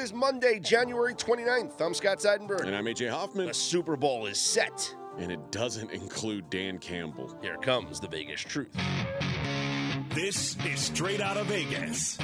is Monday, January 29th. I'm Scott Seidenberg. And I'm AJ Hoffman. The Super Bowl is set. And it doesn't include Dan Campbell. Here comes the Vegas truth. This is Straight Outta Vegas.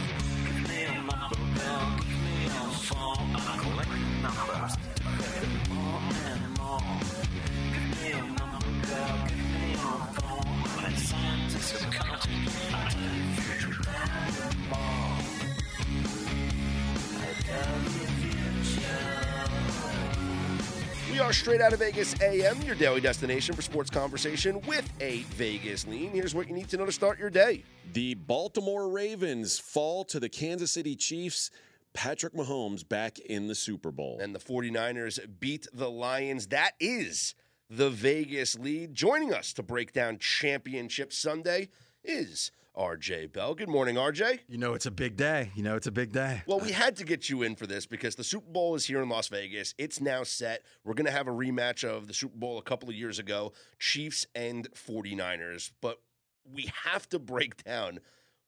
We are Straight Outta Vegas AM, your daily destination for sports conversation with a Vegas lean. Here's what you need to know to start your day. The Baltimore Ravens fall to the Kansas City Chiefs. Patrick Mahomes back in the Super Bowl. And the 49ers beat the Lions. That is the Vegas lead. Joining us to break down Championship Sunday is RJ Bell. Good morning, RJ. You know, it's a big day. You know, it's a big day. Well, we had to get you in for this because the Super Bowl is here in Las Vegas. It's now set. We're going to have a rematch of the Super Bowl a couple of years ago, Chiefs and 49ers. But we have to break down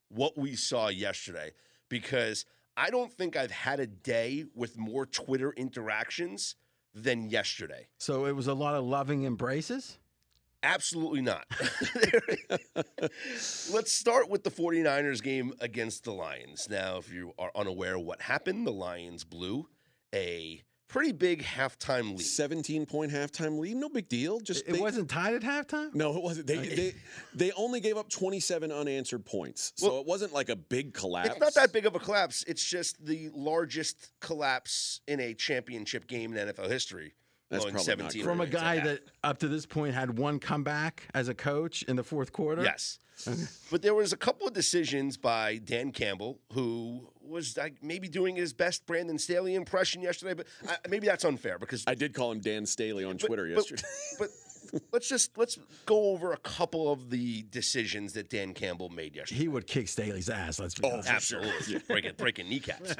what we saw yesterday because I don't think I've had a day with more Twitter interactions than yesterday. So it was a lot of loving embraces? Absolutely not. Let's start with the 49ers game against the Lions. Now, if you are unaware what happened, the Lions blew a pretty big halftime lead. 17 point halftime lead. No big deal. Just It they- wasn't tied at halftime? No, it wasn't. They, they they only gave up 27 unanswered points. So Well, it wasn't like a big collapse. It's not that big of a collapse. It's just the largest collapse in a championship game in NFL history. That's going probably not 17 great. From a guy that up to this point had one comeback as a coach in the fourth quarter? Yes. but there was a couple of decisions by Dan Campbell, who was like maybe doing his best Brandon Staley impression yesterday, but uh, maybe that's unfair because I did call him Dan Staley on but- Twitter but- yesterday. But let's just let's go over a couple of the decisions that Dan Campbell made yesterday. He would kick Staley's ass, let's be Oh, honest. for sure. Absolutely, breaking breaking kneecaps.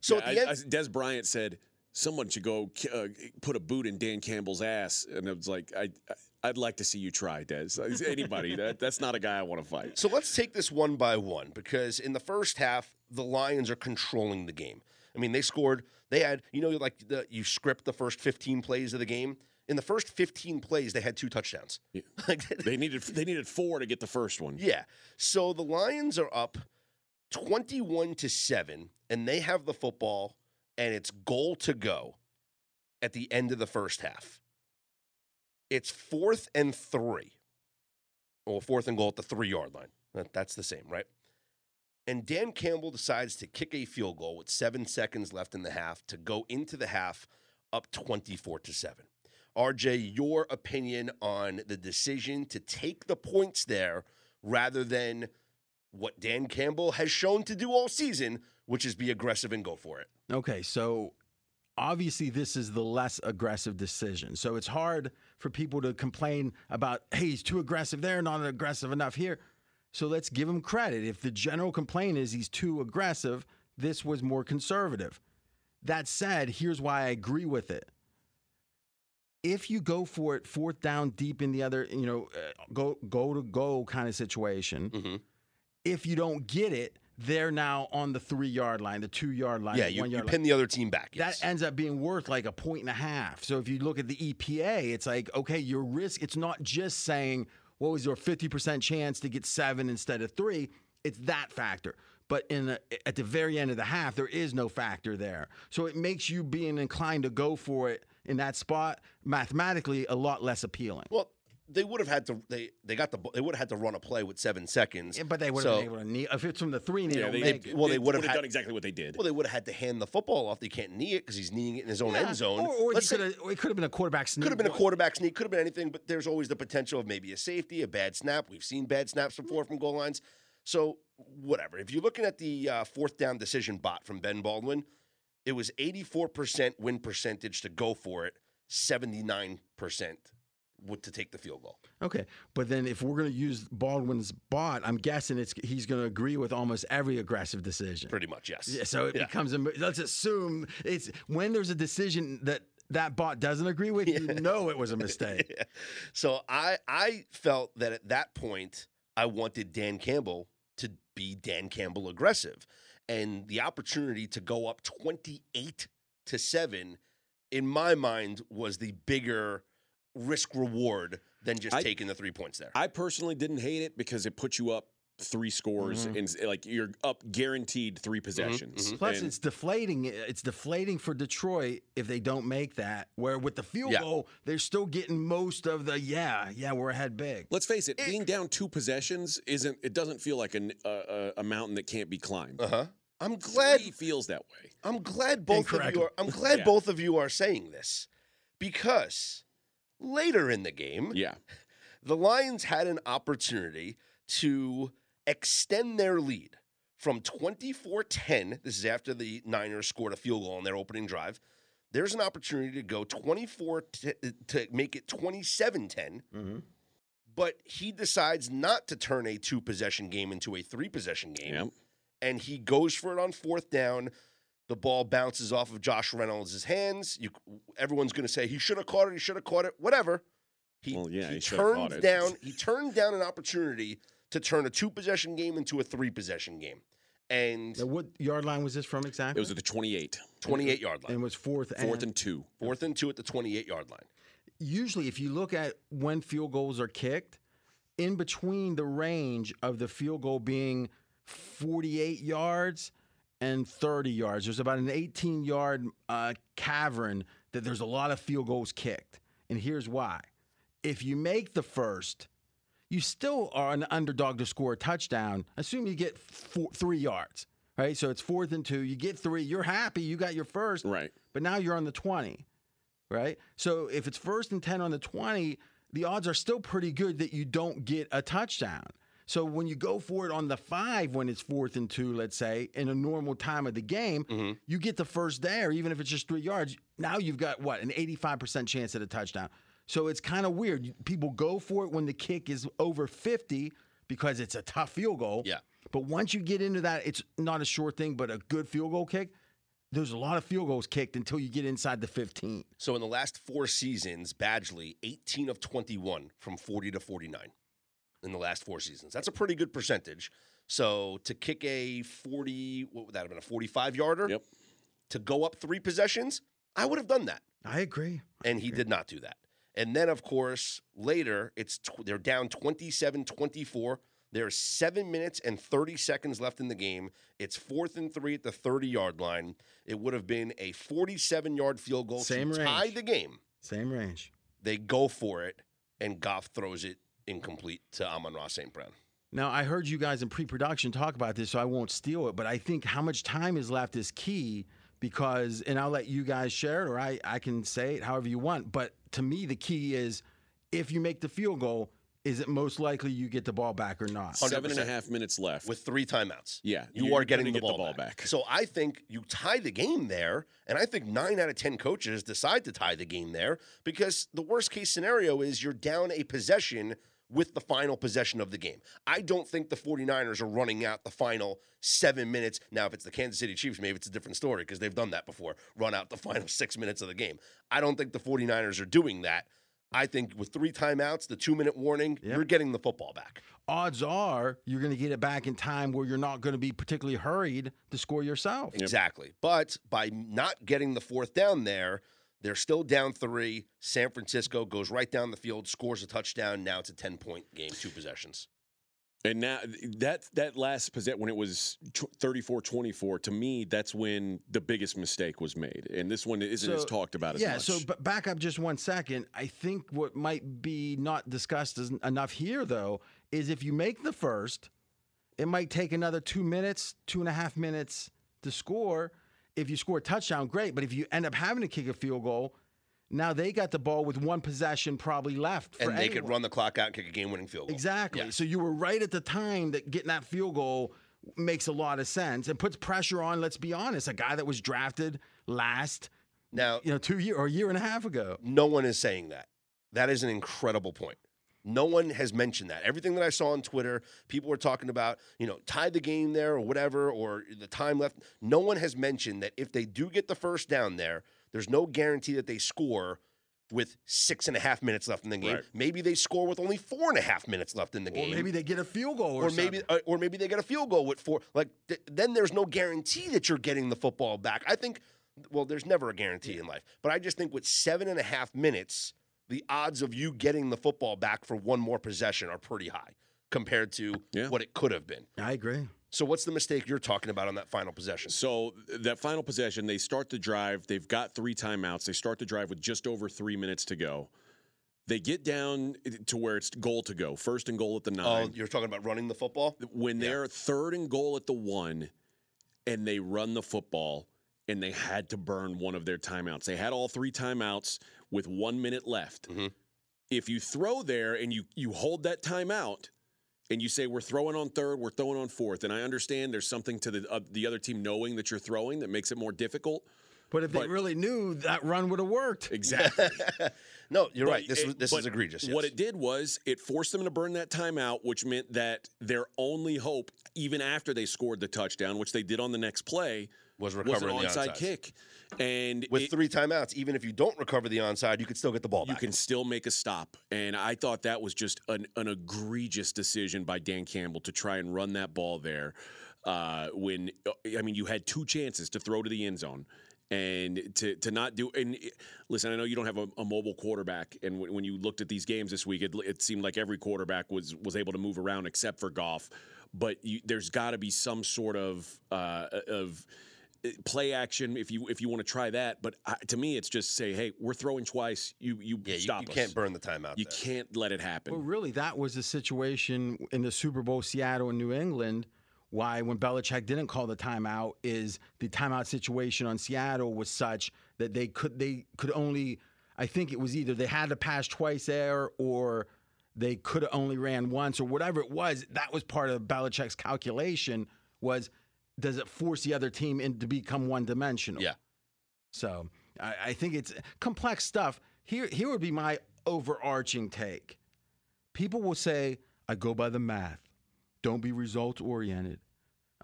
So Yeah, at the end, I, I, Dez Bryant said someone should go uh, put a boot in Dan Campbell's ass, and I was like, I, I I'd like to see you try, Dez. Anybody? that, that's not a guy I want to fight. So let's take this one by one because in the first half, the Lions are controlling the game. I mean, they scored. They had, you know, like the, you script the first 15 plays of the game. In the first 15 plays, they had two touchdowns. Yeah. They needed they needed four to get the first one. yeah. So the Lions are up 21 to 7, and they have the football, and it's goal to go at the end of the first half. It's fourth and three. Well, fourth and goal at the three yard line. That- That's the same, right? And Dan Campbell decides to kick a field goal with seven seconds left in the half to go into the half up 24 to 7. RJ, your opinion on the decision to take the points there rather than what Dan Campbell has shown to do all season, which is be aggressive and go for it. Okay, so obviously this is the less aggressive decision. So it's hard for people to complain about, hey, he's too aggressive there, not aggressive enough here. So let's give him credit. If the general complaint is he's too aggressive, this was more conservative. That said, here's why I agree with it. If you go for it fourth down deep in the other, you know, uh, go go to go kind of situation, Mm-hmm. if you don't get it, they're now on the three yard line, the two yard line, Yeah, you, you yard line pin the other team back. that ends up being worth like a point and a half. So if you look at the EPA, it's like, okay, your risk, it's not just saying, what was your 50% chance to get seven instead of three? It's that factor. But in the, at the very end of the half, there is no factor there. So it makes you being inclined to go for it in that spot mathematically a lot less appealing. well, they would have had to. They they got the. They would have had to run a play with seven seconds. Yeah, but they would So- have been able to knee. If it's from the three, they Yeah, they, they, well, they would've would've had- done exactly what they did. Well, they would have had to hand the football off. They can't knee it because he's kneeing it in his own Yeah, end zone. Or, or say- could have, it could have been a quarterback sneak. Could have been a quarterback sneak, could have been anything, but there's always the potential of maybe a safety, a bad snap. We've seen bad snaps before from goal lines. So, whatever. If you're looking at the uh, fourth down decision bot from Ben Baldwin, it was 84% win percentage to go for it, 79% would to take the field goal. Okay, but then if we're going to use Baldwin's bot, I'm guessing it's he's going to agree with almost every aggressive decision. Pretty much, yes. Yeah, so it Yeah. becomes a. Let's assume it's when there's a decision that that bot doesn't agree with, you know it was a mistake. Yeah. So I I felt that at that point I wanted Dan Campbell to be Dan Campbell aggressive. and the opportunity to go up 28 to 7 in my mind was the bigger risk reward than just I- taking the 3 points there. I personally didn't hate it because it put you up three scores Mhm. and s- like you're up guaranteed three possessions. mhm. Plus, And- it's deflating. It's deflating for Detroit if they don't make that. Where with the field Yeah. goal, they're still getting most of the yeah, yeah, we're ahead big. Let's face it, being down two possessions isn't. It doesn't feel like an, a, a, a mountain that can't be climbed. uh-huh. I'm glad he feels that way. I'm glad both of you are I'm glad Yeah. both of you are saying this because later in the game Yeah, the Lions had an opportunity to extend their lead from 24 10. This is after the Niners scored a field goal on their opening drive. There's an opportunity to go 24 t- to make it 27 10, Mm-hmm. but he decides not to turn a two possession game into a three possession game. yeah. And he goes for it on fourth down. The ball bounces off of Josh Reynolds' hands. You, everyone's going to say he should have caught it. He should have caught it. Whatever. He, Well, yeah, he he should have caught turned it. down. He turned down an opportunity to turn a two possession game into a three possession game, and Now, what yard line was this from exactly? It was at the 28, twenty eight yard line, and it was fourth. fourth and and two. fourth and two at the twenty eight yard line. usually, if you look at when field goals are kicked, in between the range of the field goal being 48 yards and 30 yards, there's about an 18 yard uh, cavern that there's a lot of field goals kicked. And here's why. If you make the first, you still are an underdog to score a touchdown. Assume you get four, three yards, right? So it's fourth and two. You get three. You're happy. You got your first Right. but now you're on the 20, right? So if it's first and 10 on the 20, the odds are still pretty good that you don't get a touchdown. So when you go for it on the five, when it's fourth and two, let's say, in a normal time of the game, Mm-hmm. you get the first there, even if it's just three yards. Now you've got what, an 85% chance at a touchdown. So it's kind of weird. People go for it when the kick is over 50 because it's a tough field goal. Yeah. But once you get into that, it's not a sure thing, but a good field goal kick. There's a lot of field goals kicked until you get inside the 15. So in the last four seasons, Badgley eighteen of twenty one from forty to forty nine. In the last four seasons, that's a pretty good percentage. So to kick a forty, what would that have been a forty five yarder? Yep. To go up three possessions, I would have done that. I agree. and he did not do that. And then, of course, later, it's tw- they're down 27 24. There's seven minutes and 30 seconds left in the game. It's fourth and three at the 30 yard line. It would have been a 47 yard field goal Same to tie range. the game. Same range. They go for it, and Goff throws it incomplete to Amon-Ra St. Brown. Now, I heard you guys in pre production talk about this, so I won't steal it, but I think how much time is left is key because, and I'll let you guys share it or I, I can say it however you want. But to me, the key is if you make the field goal, is it most likely you get the ball back or not? Seven and a 100%. half minutes left. with three timeouts. Yeah, you you're getting gonna the get the ball, ball back. back. So I think you tie the game there, and I think nine out of ten coaches decide to tie the game there because the worst case scenario is you're down a possession with the final possession of the game. I don't think the 49ers are running out the final seven minutes. Now, if it's the Kansas City Chiefs, maybe it's a different story because they've done that before, run out the final six minutes of the game. I don't think the 49ers are doing that. I think with three timeouts, the two minute warning, Yep. you're getting the football back. Odds are you're going to get it back in time where you're not going to be particularly hurried to score yourself. Exactly. But by not getting the fourth down there, they're still down three. San Francisco goes right down the field, scores a touchdown. Now it's a 10 point game, two possessions. And now that that last possession when it was 34-24 to me that's when the biggest mistake was made. And this one isn't as talked about as yeah, much. Yeah, so but back up just one second. I think what might be not discussed enough here, though, is if you make the first, it might take another two minutes, two and a half minutes to score. If you score a touchdown, great. But if you end up having to kick a field goal, now they got the ball with one possession probably left. For And they could run the clock out and kick a game winning field goal. Exactly. Yeah. So you were right at the time that getting that field goal makes a lot of sense and puts pressure on, let's be honest, a guy that was drafted last, Now, you know, two year or a year and a half ago. no one is saying that. That is an incredible point. No one has mentioned that. Everything that I saw on Twitter, people were talking about, you know, tie the game there or whatever, or the time left. No one has mentioned that if they do get the first down there, there's no guarantee that they score with six and a half minutes left in the game. Right. Maybe they score with only four and a half minutes left in the Or game. maybe they get a field goal, or, or maybe uh, or maybe they get a field goal with four. Like th- then there's no guarantee that you're getting the football back. I think. Well, there's never a guarantee in life, but I just think with seven and a half minutes, the odds of you getting the football back for one more possession are pretty high compared to Yeah. what it could have been. I agree. So what's the mistake you're talking about on that final possession? So that final possession, they start the drive. They've got three timeouts. They start the drive with just over three minutes to go. They get down eh, to where it's goal to go, first and goal at the Oh, nine. you're talking about running the football? when they're third and goal at the one, and they run the football, and they had to burn one of their timeouts. They had all three timeouts with one minute left. Mhm. If you throw there and you you hold that timeout, and you say we're throwing on third, we're throwing on fourth, and I understand there's something to the uh, the other team knowing that you're throwing that makes it more difficult. But if they really knew, that run would have worked. Exactly. no, you're But right. This it- was, this is egregious. What it did was it forced them to burn that timeout, which meant that their only hope, even after they scored the touchdown, which they did on the next play, was was an recovering the onside onside kick. And With it- three timeouts, even if you don't recover the onside, you could still get the ball you back. can still make a stop. And I thought that was just an, an egregious decision by Dan Campbell to try and run that ball there. Uh, when I mean, you had two chances to throw to the end zone. And to, to not do and listen, I know you don't have a, a mobile quarterback, and when, when you looked at these games this week, it, it seemed like every quarterback was was able to move around except for Goff. But you, there's got to be some sort of uh, of Eh, play action if you if you want to try that. But I, to me, it's just say, hey, we're throwing twice. You you yeah, you, stop you us. can't burn the timeout. You there. can't let it happen. Well, really, that was the situation in the Super Bowl, Seattle and New England. Why, when Belichick didn't call the timeout, is the timeout situation on Seattle was such that they could they could only. I think it was either they had to pass twice there, or they could have only ran once, or whatever it was. That was part of Belichick's calculation. Was does it force the other team in to become one dimensional? Yeah. So I, I think it's complex stuff. Here, here would be my overarching take. People will say, I go by the math. Don't be results oriented.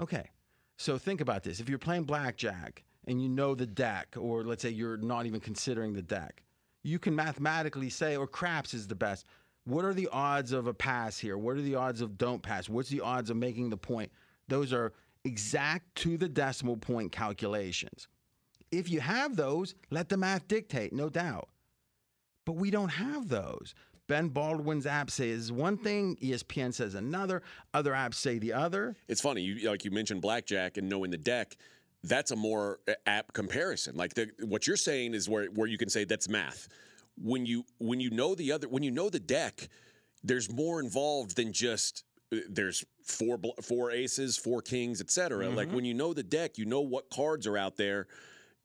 Okay. So think about this. If you're playing blackjack and you know the deck, or let's say you're not even considering the deck, you can mathematically say, or craps is the best. What are the odds of a pass here? What are the odds of don't pass? What's the odds of making the point? Those are exact to the decimal point calculations. If you have those, let the math dictate, no doubt. But we don't have those. Ben Baldwin's app says one thing, ESPN says another, other apps say the other. It's funny, you like you mentioned blackjack and knowing the deck. That's a more uh, apt comparison. Like the, what you're saying is where where you can say that's math. When you when you know the other when you know the deck, there's more involved than just there's four four aces, four kings, etc. Like when you know the deck, you know what cards are out there.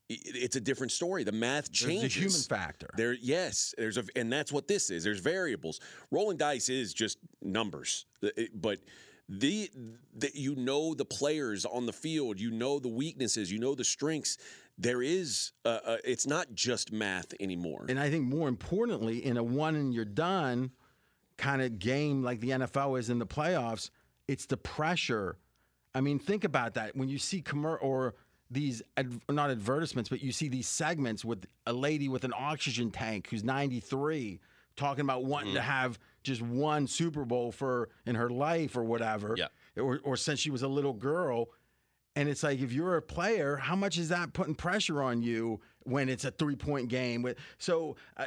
It's a different story. The math There's changes. human factor. There, yes, there's a, and that's what this is. There's variables. Rolling dice is just numbers, but the that you know the players on the field, you know the weaknesses, you know the strengths. There is, uh, uh, it's not just math anymore. And I think more importantly, in a one and you're done kind of game like the NFL is in the playoffs, it's the pressure. I mean, think about that. When you see commer or these ad- not advertisements, but you see these segments with a lady with an oxygen tank who's 93 talking about wanting to mm-hmm. have just one Super Bowl for in her life or whatever. Yeah. Or, or since she was a little girl. And it's like if you're a player, how much is that putting pressure on you when it's a three point game? So uh,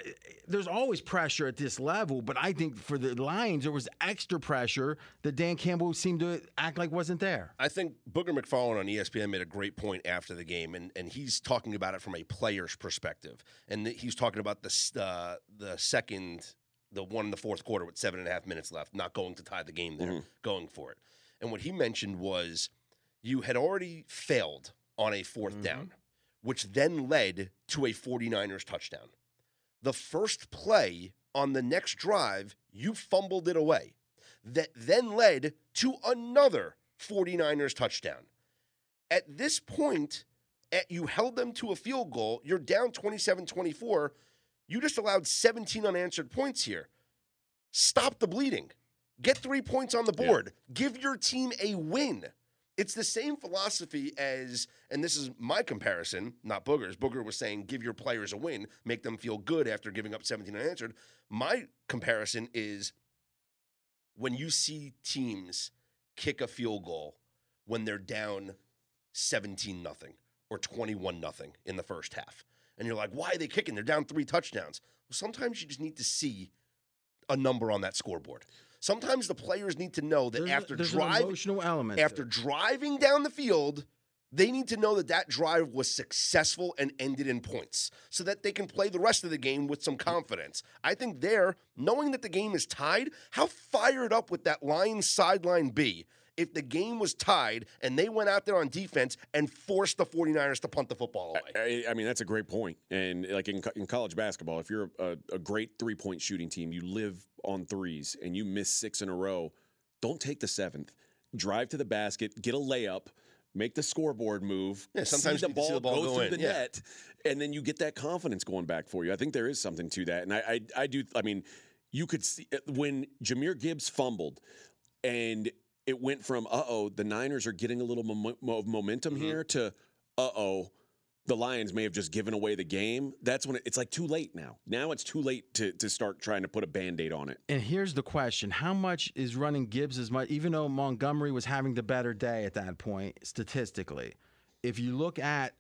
there's always pressure at this level, but I think for the Lions there was extra pressure that Dan Campbell seemed to act like wasn't there. I think Booger McFarland on ESPN made a great point after the game, and, and he's talking about it from a player's perspective, and he's talking about the uh, the second, the one in the fourth quarter with seven and a half minutes left, not going to tie the game there, going for it. And what he mentioned was you had already failed on a 4th down, which then led to a 49ers touchdown. The first play on the next drive, you fumbled it away. That then led to another 49ers touchdown. At this point, at, you held them to a field goal. You're down 27 24. You just allowed 17 unanswered points here. Stop the bleeding. Get three points on the board. Give your team a win. It's the same philosophy as, and this is my comparison, not Booger's. Booger was saying, give your players a win, make them feel good after giving up 17 unanswered. My comparison is when you see teams kick a field goal when they're down 17 nothing or 21 nothing in the first half. And you're like, why are they kicking? They're down three touchdowns. Well, sometimes you just need to see a number on that scoreboard. Sometimes the players need to know that There's, after a, there's emotional element. after it. driving down the field, they need to know that that drive was successful and ended in points so that they can play the rest of the game with some confidence. I think there, knowing that the game is tied, how fired up would that Lions sideline be if the game was tied and they went out there on defense and forced the 49ers to punt the football away? I, I mean, that's a great point. And like in, in college basketball, if you're a, a great three point shooting team, you live on threes and you miss six in a row, don't take the seventh. Drive to the basket, get a layup, make the scoreboard move. Yeah, sometimes the ball, the ball go, go through in, the yeah. net, and then you get that confidence going back for you. I think there is something to that. And I, I, I do, I mean, you could see when Jahmyr Gibbs fumbled and it went from uh oh, the Niners are getting a little mo- mo- momentum Mm-hmm. here to uh oh, the Lions may have just given away the game. That's when it, it's like too late now. Now it's too late to to start trying to put a band aid on it. And here's the question: How much is running Gibbs as much? Even though Montgomery was having the better day at that point, statistically, if you look at,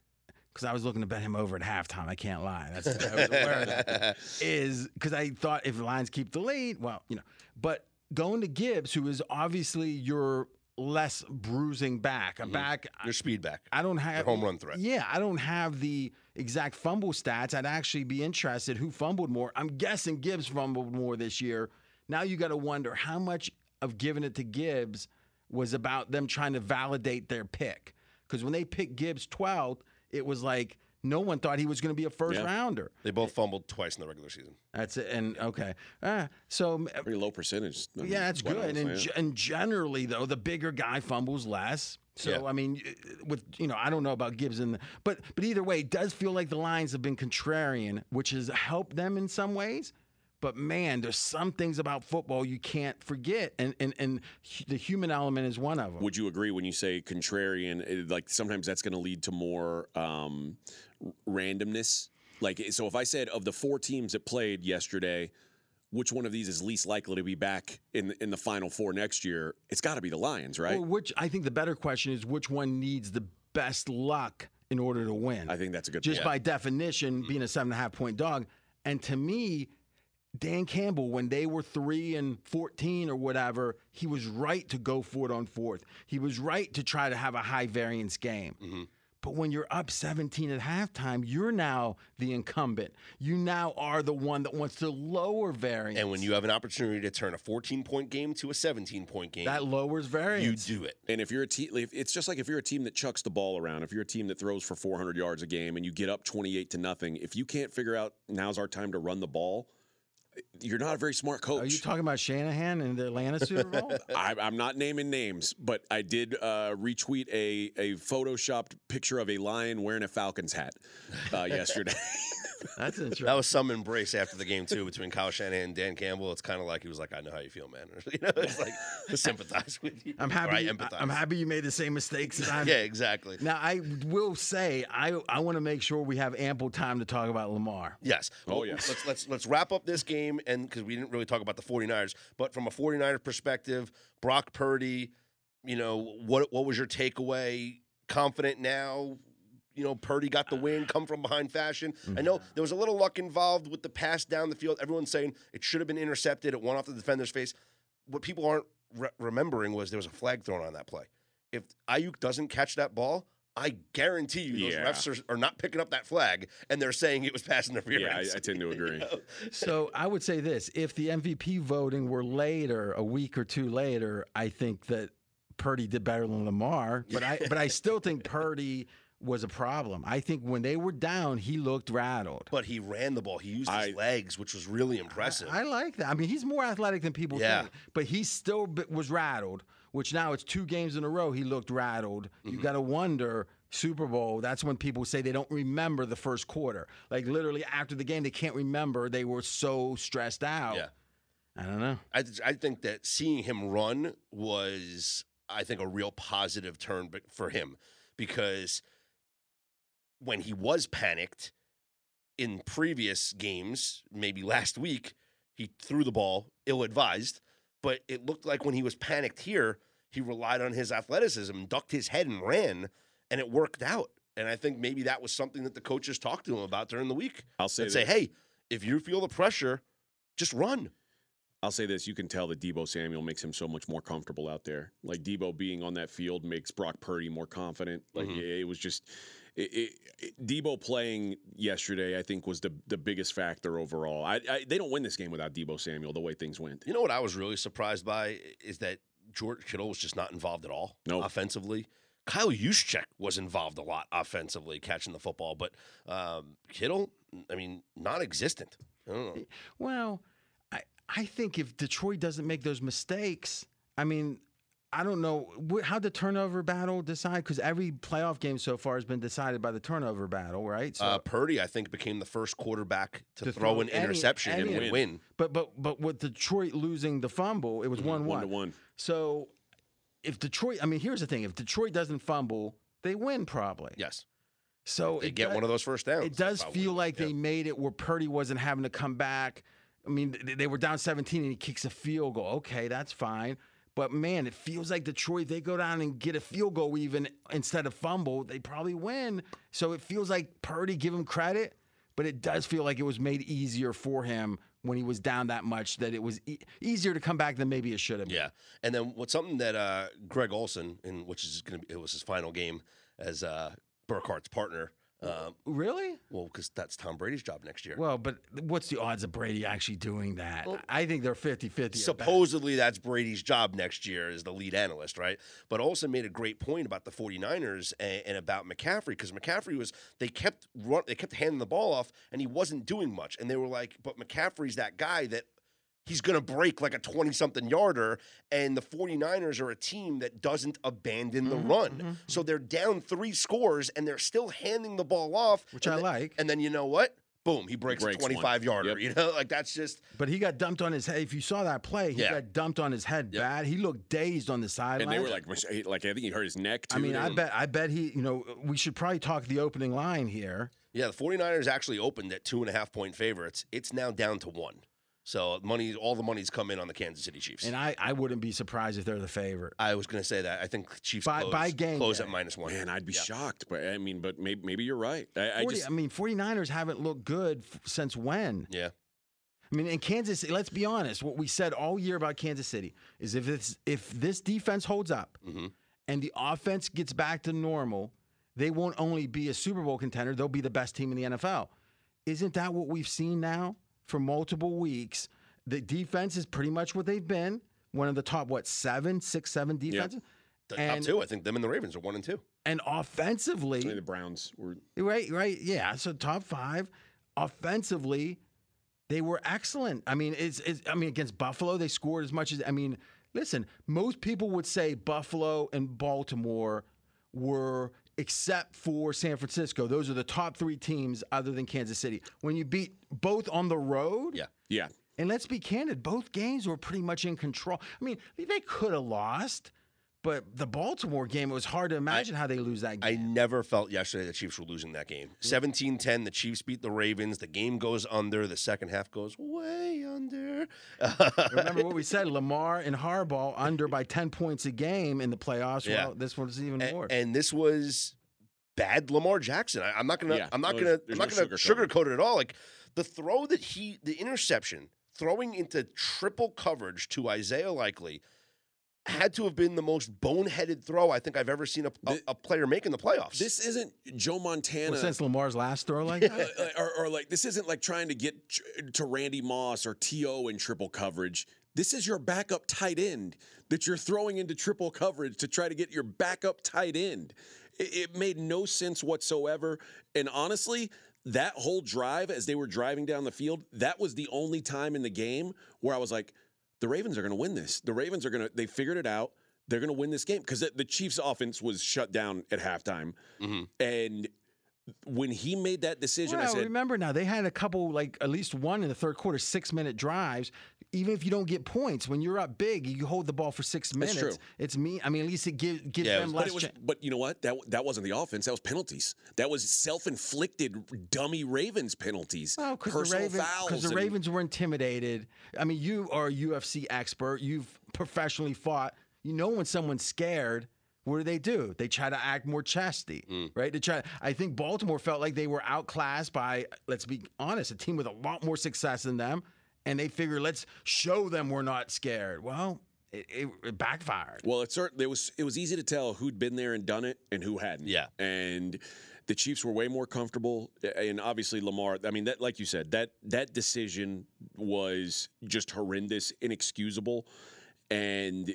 because I was looking to bet him over at halftime. I can't lie. That's I was aware of that. Is because I thought if the Lions keep the lead, well, you know, but going to Gibbs, who is obviously your less bruising back, a mm-hmm. back. Your speed back. I don't have home run threat. Yeah, I don't have the exact fumble stats. I'd actually be interested who fumbled more. I'm guessing Gibbs fumbled more this year. Now you got to wonder how much of giving it to Gibbs was about them trying to validate their pick. Because when they picked Gibbs 12th, it was like no one thought he was going to be a first Yeah. rounder. They both fumbled twice in the regular season. That's it. And okay, ah, so Pretty low percentage. I mean, yeah, that's good. else, And, yeah. and generally, though, the bigger guy fumbles less. So Yeah. I mean, with you know, I don't know about Gibbs and but but either way, it does feel like the Lions have been contrarian, which has helped them in some ways. But man, there's some things about football you can't forget, and and and the human element is one of them. Would you agree when you say contrarian? eh, Like sometimes that's going to lead to more um, randomness. Like so, if I said of the four teams that played yesterday, which one of these is least likely to be back in the, in the final four next year? It's got to be the Lions, right? Well, which I think the better question is which one needs the best luck in order to win. I think that's a good. Question. Just point. by definition, being a seven and a half point dog. And to me, Dan Campbell, when they were three and 14 or whatever, he was right to go for it on fourth. He was right to try to have a high variance game. Mm-hmm. But when you're up 17 at halftime, you're now the incumbent. You now are the one that wants to lower variance. And when you have an opportunity to turn a 14 point game to a 17 point game, that lowers variance. you do it. And if you're a team, it's just like if you're a team that chucks the ball around. If you're a team that throws for 400 yards a game and you get up 28 to nothing, if you can't figure out now's our time to run the ball, you're not a very smart coach. Are you talking about Shanahan and the Atlanta Super Bowl? I, I'm not naming names, but I did uh, retweet a a photoshopped picture of a lion wearing a Falcons hat uh, yesterday. That's interesting. That was some embrace after the game too between Kyle Shanahan and Dan Campbell. It's kind of like he was like, "I know how you feel, man." you know, it's like to sympathize with you. I'm happy. I you- empathize. I'm happy you made the same mistakes as I'm. Yeah, exactly. Now I will say I I want to make sure we have ample time to talk about Lamar. Yes. Oh, Well, yes. Let's let's let's wrap up this game and because we didn't really talk about the 49ers, but from a 49er perspective, Brock Purdy, you know, what what was your takeaway? Confident now? You know, Purdy got the win, come from behind fashion. I know mm-hmm. there was a little luck involved with the pass down the field. Everyone's saying it should have been intercepted. It went off the defender's face. What people aren't re- remembering was there was a flag thrown on that play. If Aiyuk doesn't catch that ball, I guarantee you those Yeah. refs are, are not picking up that flag, and they're saying it was pass interference. yeah, I, I tend to agree. So I would say this: if the MVP voting were later, a week or two later, I think that Purdy did better than Lamar. But I but I still think Purdy was a problem. I think when they were down, he looked rattled. But he ran the ball. He used I- his legs, which was really impressive. I like that. I mean, he's more athletic than people Yeah. think, but he still was rattled. Which now it's two games in a row he looked rattled. Mm-hmm. You got to wonder. Super Bowl, that's when people say they don't remember the first quarter. Like literally after the game, they can't remember. They were so stressed out. Yeah. I don't know. I, I think that seeing him run was I think, a real positive turn for him because when he was panicked in previous games, maybe last week, he threw the ball ill advised. But it looked like when he was panicked here, he relied on his athleticism, ducked his head, and ran, and it worked out. And I think maybe that was something that the coaches talked to him about during the week. I'll say say, hey, if you feel the pressure, just run. I'll say this: you can tell that Deebo Samuel makes him so much more comfortable out there. Like Deebo being on that field makes Brock Purdy more confident. Like Mhm. it, it was just it, it, it- Deebo playing yesterday. I think was the the biggest factor overall. I, I they don't win this game without Deebo Samuel. The way things went. You know what I was really surprised by is that George Kittle was just not involved at all Nope. offensively. Kyle Juszczyk was involved a lot offensively, catching the football, but um, Kittle, I mean, non-existent. I. Well, I I think if Detroit doesn't make those mistakes, I mean, I don't know how the turnover battle decide because every playoff game so far has been decided by the turnover battle, right? So, uh, Purdy, I think, became the first quarterback to, To throw, throw an any- interception any- and win. win. but but but with Detroit losing the fumble, it was one Mm-hmm. One to one. one. So if Detroit, I mean, here's the thing: if Detroit doesn't fumble, they win probably. Yes, So they it get does- one of those first downs. It does feel like Yeah. they made it where Purdy wasn't having to come back. I mean, they were down 17 and he kicks a field goal. Okay, that's fine. But man, it feels like Detroit, they go down and get a field goal even instead of fumble, they probably win. So it feels like Purdy, give him credit, but it does feel like it was made easier for him when he was down that much that it was e- easier to come back than maybe it should have been. Yeah, and then what's something that uh, Greg Olsen, in which is going to be, it was his final game as uh, Burkhardt's partner. Um, Really? well, because that's Tom Brady's job next year. Well, but what's the odds of Brady actually doing that? I think they're 50 50. Supposedly that's Brady's job next year as the lead analyst, right? But Olsen made a great point about the 49ers and, and about McCaffrey because McCaffrey was they kept run they kept handing the ball off and he wasn't doing much. And they were like, but McCaffrey's that guy that he's going to break like a 20 something yarder and the 49ers are a team that doesn't abandon Mm-hmm, the run. So they're down 3 scores and they're still handing the ball off, Which I then- like. And then you know what? Boom, he breaks, Breaks a one. 25 yarder, Yep. you know? Like that's just But he got dumped on his head. If you saw that play, he Yeah. got dumped on his head Yep. bad. He looked dazed on the sideline. And they were like, like I think he hurt his neck too. I mean, I bet, I bet he. You know, we should probably talk the opening line here. Yeah, the 49ers actually opened at two and a half point favorites. It's now down to one. So money, all the money's come in on the Kansas City Chiefs. And I, I wouldn't be surprised if they're the favorite. I was going to say that. I think Chiefs By- close, by game close day. at minus one. Man, I'd be Yeah. shocked. But I mean, but maybe maybe you're right. I, I just I mean, 49ers haven't looked good f- since when? Yeah. I mean, in Kansas, let's be honest. What we said all year about Kansas City is if it's if this defense holds up Mhm. and the offense gets back to normal, they won't only be a Super Bowl contender; they'll be the best team in the NFL. Isn't that what we've seen now for multiple weeks? The defense is pretty much what they've been. One of the top, what seven, six, seven defenses, The And- top two, I think them and the Ravens are one and two. and offensively, I the Browns were Right, right. Yeah. So top five. Offensively, they were excellent. I mean, it's, it's I mean, against Buffalo, they scored as much as I mean, listen, most people would say Buffalo and Baltimore were except for San Francisco. Those are the top three teams other than Kansas City. When you beat both on the road, Yeah. yeah. and let's be candid, both games were pretty much in control. I mean, they could have lost, but the Baltimore game, it was hard to imagine how they lose that game. I never felt yesterday the Chiefs were losing that game. 17 10, the Chiefs beat the Ravens. The game goes under. The second half goes way under. Remember what we said: Lamar and Harbaugh under by ten points a game in the playoffs. Yeah. Well, this one's even and, more. and this was bad Lamar Jackson. I, I'm not gonna. Yeah, I'm not gonna. I'm not no gonna sugarcoating. sugarcoat it at all. Like the throw that he, the interception, throwing into triple coverage to Isaiah Likely, had to have been the most boneheaded throw I think I've ever seen a, a, a player make in the playoffs. This isn't Joe Montana. well, since Lamar's last throw like that, Uh, or, or like this isn't like trying to get to Randy Moss or To in triple coverage. This is your backup tight end that you're throwing into triple coverage to try to get your backup tight end. It, it made no sense whatsoever. And honestly, that whole drive as they were driving down the field, that was the only time in the game where I was like, the Ravens are going to win this. The Ravens are going to, they figured it out. They're going to win this game because the, the Chiefs' offense was shut down at halftime. Mhm. And when he made that decision, I said, remember now they had a couple, like at least one in the third quarter, six minute drives. even if you don't get points, when you're up big, you hold the ball for six minutes. true. It's me. I mean, at least it give, gives Yeah, it them was- less. But was, cha- but you know what? That that wasn't the offense. That was penalties. That was self-inflicted dummy Ravens penalties. Well, because the, Ravens, the and- Ravens were intimidated. I mean, you are a UFC expert. You've professionally fought. You know when someone's scared, what do they do? They try to act more chesty, Mm. right? They try. I think Baltimore felt like they were outclassed by, let's be honest, a team with a lot more success than them, and they figure, let's show them we're not scared. Well, it, it, it backfired. Well, it certainly it was it was easy to tell who'd been there and done it and who hadn't. Yeah. and the Chiefs were way more comfortable, and obviously Lamar. I mean, that like you said, that that decision was just horrendous, inexcusable, and.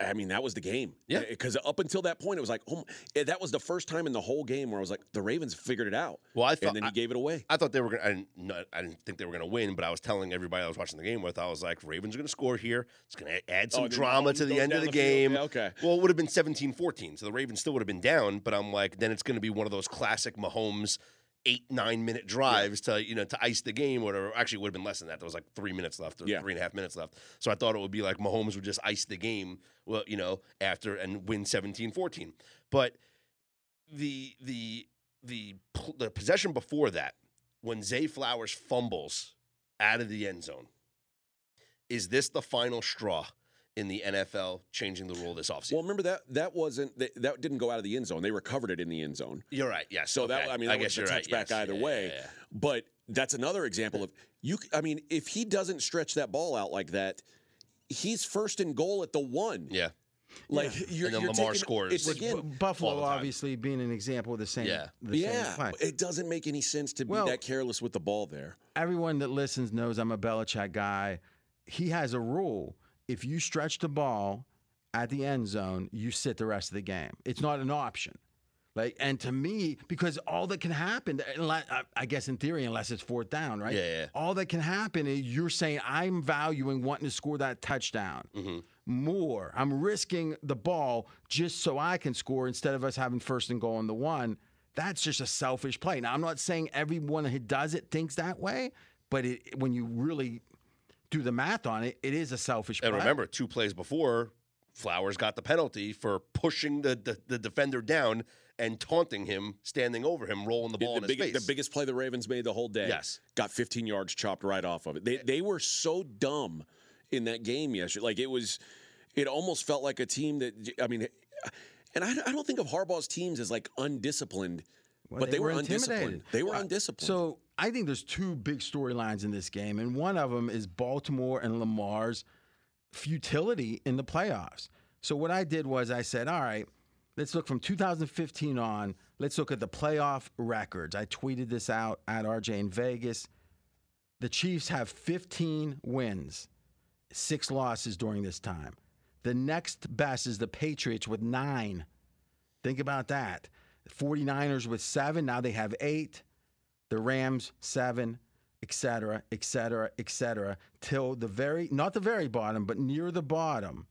I mean, that was the game. Yeah. Eh, because up until that point, it was like, oh, eh, that was the first time in the whole game where I was like, the Ravens figured it out. Well, I thought and then he I- gave it away. I thought they were going. to I didn't. I didn't think they were going to win, but I was telling everybody I was watching the game with, I was like, Ravens are going to score here. It's going to add some Oh, drama to the end of the the game. Yeah, okay. Well, it would have been 17-14, so the Ravens still would have been down. But I'm like, then it's going to be one of those classic Mahomes eight nine minute drives to you know to ice the game. Or whatever. Actually, it would have been less than that. There was like three minutes left, or Yeah. three and a half minutes left. So I thought it would be like Mahomes would just ice the game. Well, you know, after and win 17-14. But the the the the possession before that, when Zay Flowers fumbles out of the end zone, is this the final straw in the NFL changing the rule this offseason? Well, remember that that wasn't that, that didn't go out of the end zone. They recovered it in the end zone. you're right. Yes. So that okay. I mean, that was guess a you're right. yes. either Yeah, way. yeah, yeah. But that's another example of you. I mean, if he doesn't stretch that ball out like that, he's first and goal at the one. Yeah. Like you're, And then you're Lamar taking- scores. It's With again, Buffalo all the time. obviously being an example of the same. Yeah. the yeah. play. It doesn't make any sense to Well- be that careless with the ball there. everyone that listens knows I'm a Belichick guy. He has a rule: if you stretch the ball at the end zone, you sit the rest of the game. It's not an option. Like, and to me, because all that can happen, I- guess in theory, unless it's fourth down, right? Yeah, yeah. All that can happen is you're saying I'm valuing wanting to score that touchdown Mm-hmm. more. I'm risking the ball just so I can score instead of us having first and goal on the one. That's just a selfish play. Now, I'm not saying everyone who does it thinks that way, but it, when you really do the math on it, it is a selfish play. And play. remember, two plays before, Flowers got the penalty for pushing the, the, the defender down and taunting him, standing over him, rolling the ball the, in his face. the biggest play the Ravens made the whole day. Yes. Got 15 yards chopped right off of it. They they were so dumb in that game yesterday. Like it was, it almost felt like a team that I mean, and I, I don't think of Harbaugh's teams as like undisciplined, Well, but they, were, intimidated. undisciplined. They were Uh, undisciplined. So I think there's two big storylines in this game, and one of them is Baltimore and Lamar's futility in the playoffs. So what I did was I said, all right, let's look from 2015 on. Let's look at the playoff records. I tweeted this out at RJ in Vegas. The Chiefs have 15 wins, six losses during this time. The next best is the Patriots with nine. Think about that. 49ers with seven. Now they have eight. The Rams, seven, et cetera, et cetera, et cetera, till the very, not the very bottom, but near the bottom.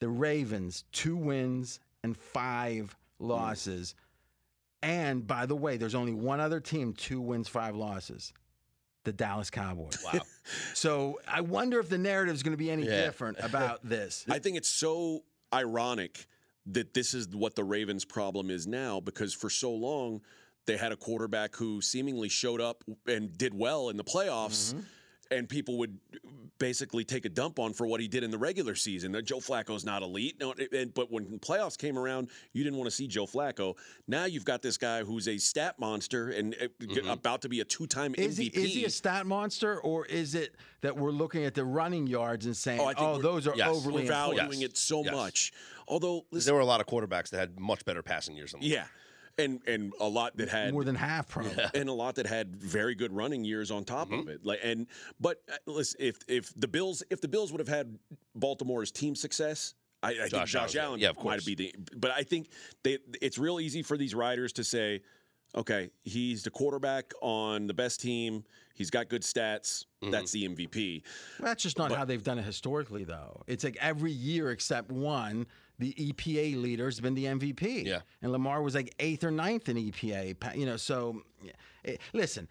The Ravens, two wins and five losses. And by the way, there's only one other team, two wins, five losses the Dallas Cowboys. wow. So I wonder if the narrative is going to be any Yeah. different about this. I think it's so ironic that this is what the Ravens' problem is now because for so long they had a quarterback who seemingly showed up and did well in the playoffs. And people would basically take a dump on for what he did in the regular season. That Joe Flacco's not elite, no, and, but when playoffs came around, you didn't want to see Joe Flacco. Now you've got this guy who's a stat monster and uh, about to be a two-time Is he, MVP. is he a stat monster, or is it that we're looking at the running yards and saying, Oh, "Oh, I think we're- those are yes, overly We're valuing inflated"? Yes. it so Yes. much. Although, listen, there were a lot of quarterbacks that had much better passing years than Lamar. Yeah, and and a lot that had More than half, probably. and a lot that had very good running years on top Mm-hmm. of it. Like and but uh, listen, if if the Bills if the Bills would have had Baltimore's team success. I, I think Josh Josh Allen, Allen yeah, of might be the, but I think they, it's real easy for these writers to say, okay, he's the quarterback on the best team. He's got good stats. Mm-hmm. That's the MVP. That's just not how they've done it historically, though. It's like every year except one, the EPA leader has been the MVP. Yeah. And Lamar was like eighth or ninth in EPA. You know, so listen,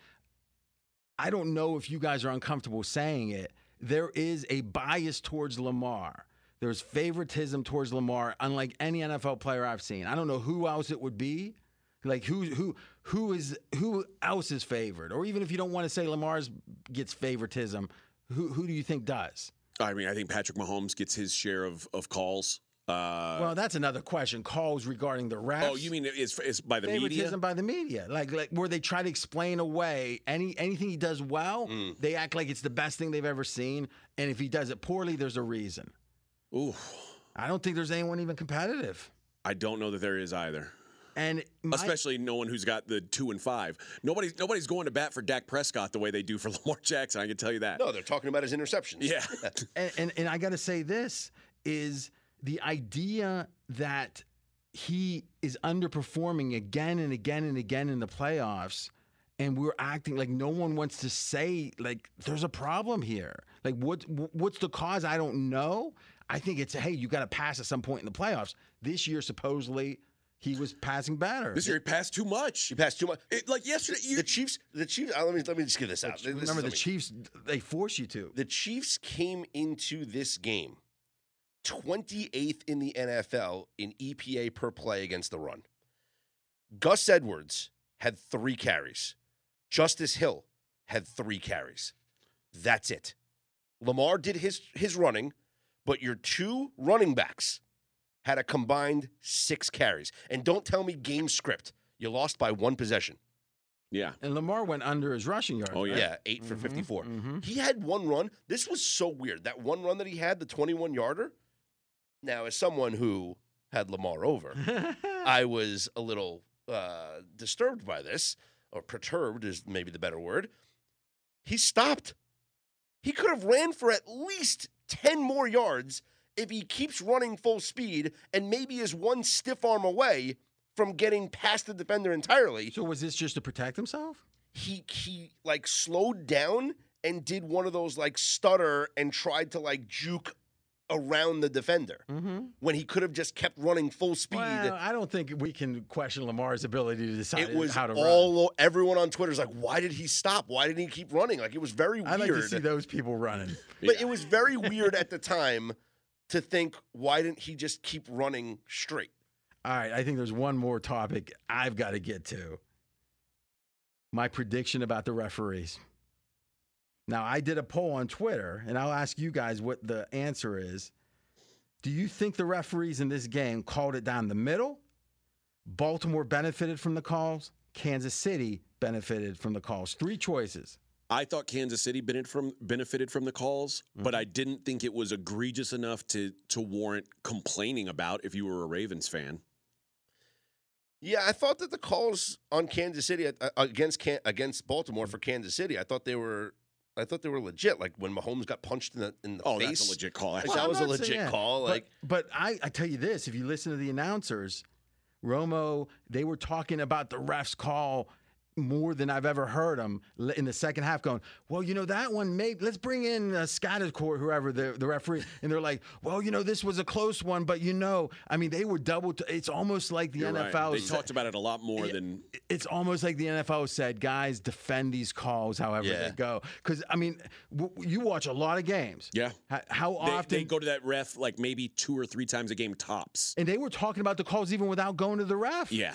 I don't know if you guys are uncomfortable saying it. there is a bias towards Lamar. There's favoritism towards Lamar, unlike any NFL player I've seen. I don't know who else it would be. Like who who who is who else is favored? Or even if you don't want to say Lamar's gets favoritism, who who do you think does? I mean, I think Patrick Mahomes gets his share of of calls. Uh, Well, that's another question. Calls regarding the refs. oh, you mean it's, it's by the media, favoritism media? by the media, like like where they try to explain away any anything he does well, Mm. they act like it's the best thing they've ever seen, and if he does it poorly, there's a reason. Ooh, I don't think there's anyone even competitive, I don't know that there is either. and my, Especially no one who's got the two and five. Nobody's nobody's going to bat for Dak Prescott the way they do for Lamar Jackson. I can tell you that. No, they're talking about his interceptions. Yeah. and, and, and I got to say this is the idea that he is underperforming again and again and again in the playoffs and we're acting like no one wants to say like there's a problem here like what what's the cause i don't know i think it's hey you got to pass at some point in the playoffs this year supposedly he was passing better This year he passed too much. He passed too much. It, like yesterday, you, The Chiefs, the Chiefs. uh, let me let me just get this out. This remember the chiefs they force you to The Chiefs came into this game 28th in the NFL in EPA per play against the run. Gus Edwards had three carries. Justice Hill had three carries. That's it. Lamar did his his running, but your two running backs had a combined six carries. And don't tell me game script. You lost by one possession. yeah. and lamar went under his rushing yards Oh, right? Yeah, 8 for 54. mhm. He had one run. This was so weird. That one run that he had, the 21 yarder. Now, as someone who had Lamar over, I was a little uh, disturbed by this, or perturbed is maybe the better word. He stopped. He could have ran for at least 10 more yards if he keeps running full speed and maybe is one stiff arm away from getting past the defender entirely so was this just to protect himself he he like slowed down and did one of those like stutter and tried to like juke around the defender mm-hmm. when he could have just kept running full speed. Well, I don't think we can question Lamar's ability to decide it was how to run. all o- everyone on Twitter's like, why did he stop? Why didn't he keep running? Like it was very weird. I like to see those people running. but it was very weird at the time to think, why didn't he just keep running straight? All right, I think there's one more topic I've got to get to. My prediction about the referees. Now, I did a poll on Twitter, and I'll ask you guys what the answer is. Do you think the referees in this game called it down the middle? Baltimore benefited from the calls. Kansas City benefited from the calls. Three choices. I thought Kansas City benefited from benefited from the calls, but I didn't think it was egregious enough to to warrant complaining about if you were a Ravens fan. Yeah, I thought that the calls on Kansas City uh, against against Baltimore for Kansas City, I thought they were, I thought they were legit. Like when Mahomes got punched in the in the Oh, face. that's a legit call. Like, actually. that I'm was a legit saying- yeah, call. but- Like but I, I tell you this: if you listen to the announcers, Romo, they were talking about the refs call more than I've ever heard them in the second half. Going, well, you know that one. Maybe let's bring in uh, Scotticourt, whoever the the referee, and they're like, well, you know this was a close one, but you know, I mean, they were double. T- it's almost like the You're right. NFL. They said- talked about it a lot more than it's almost like the NFL said, guys, defend these calls however Yeah. they go. Because I mean, w- you watch a lot of games. yeah. H- How They, often they go to that ref like maybe two or three times a game tops. And they were talking about the calls even without going to the ref. Yeah.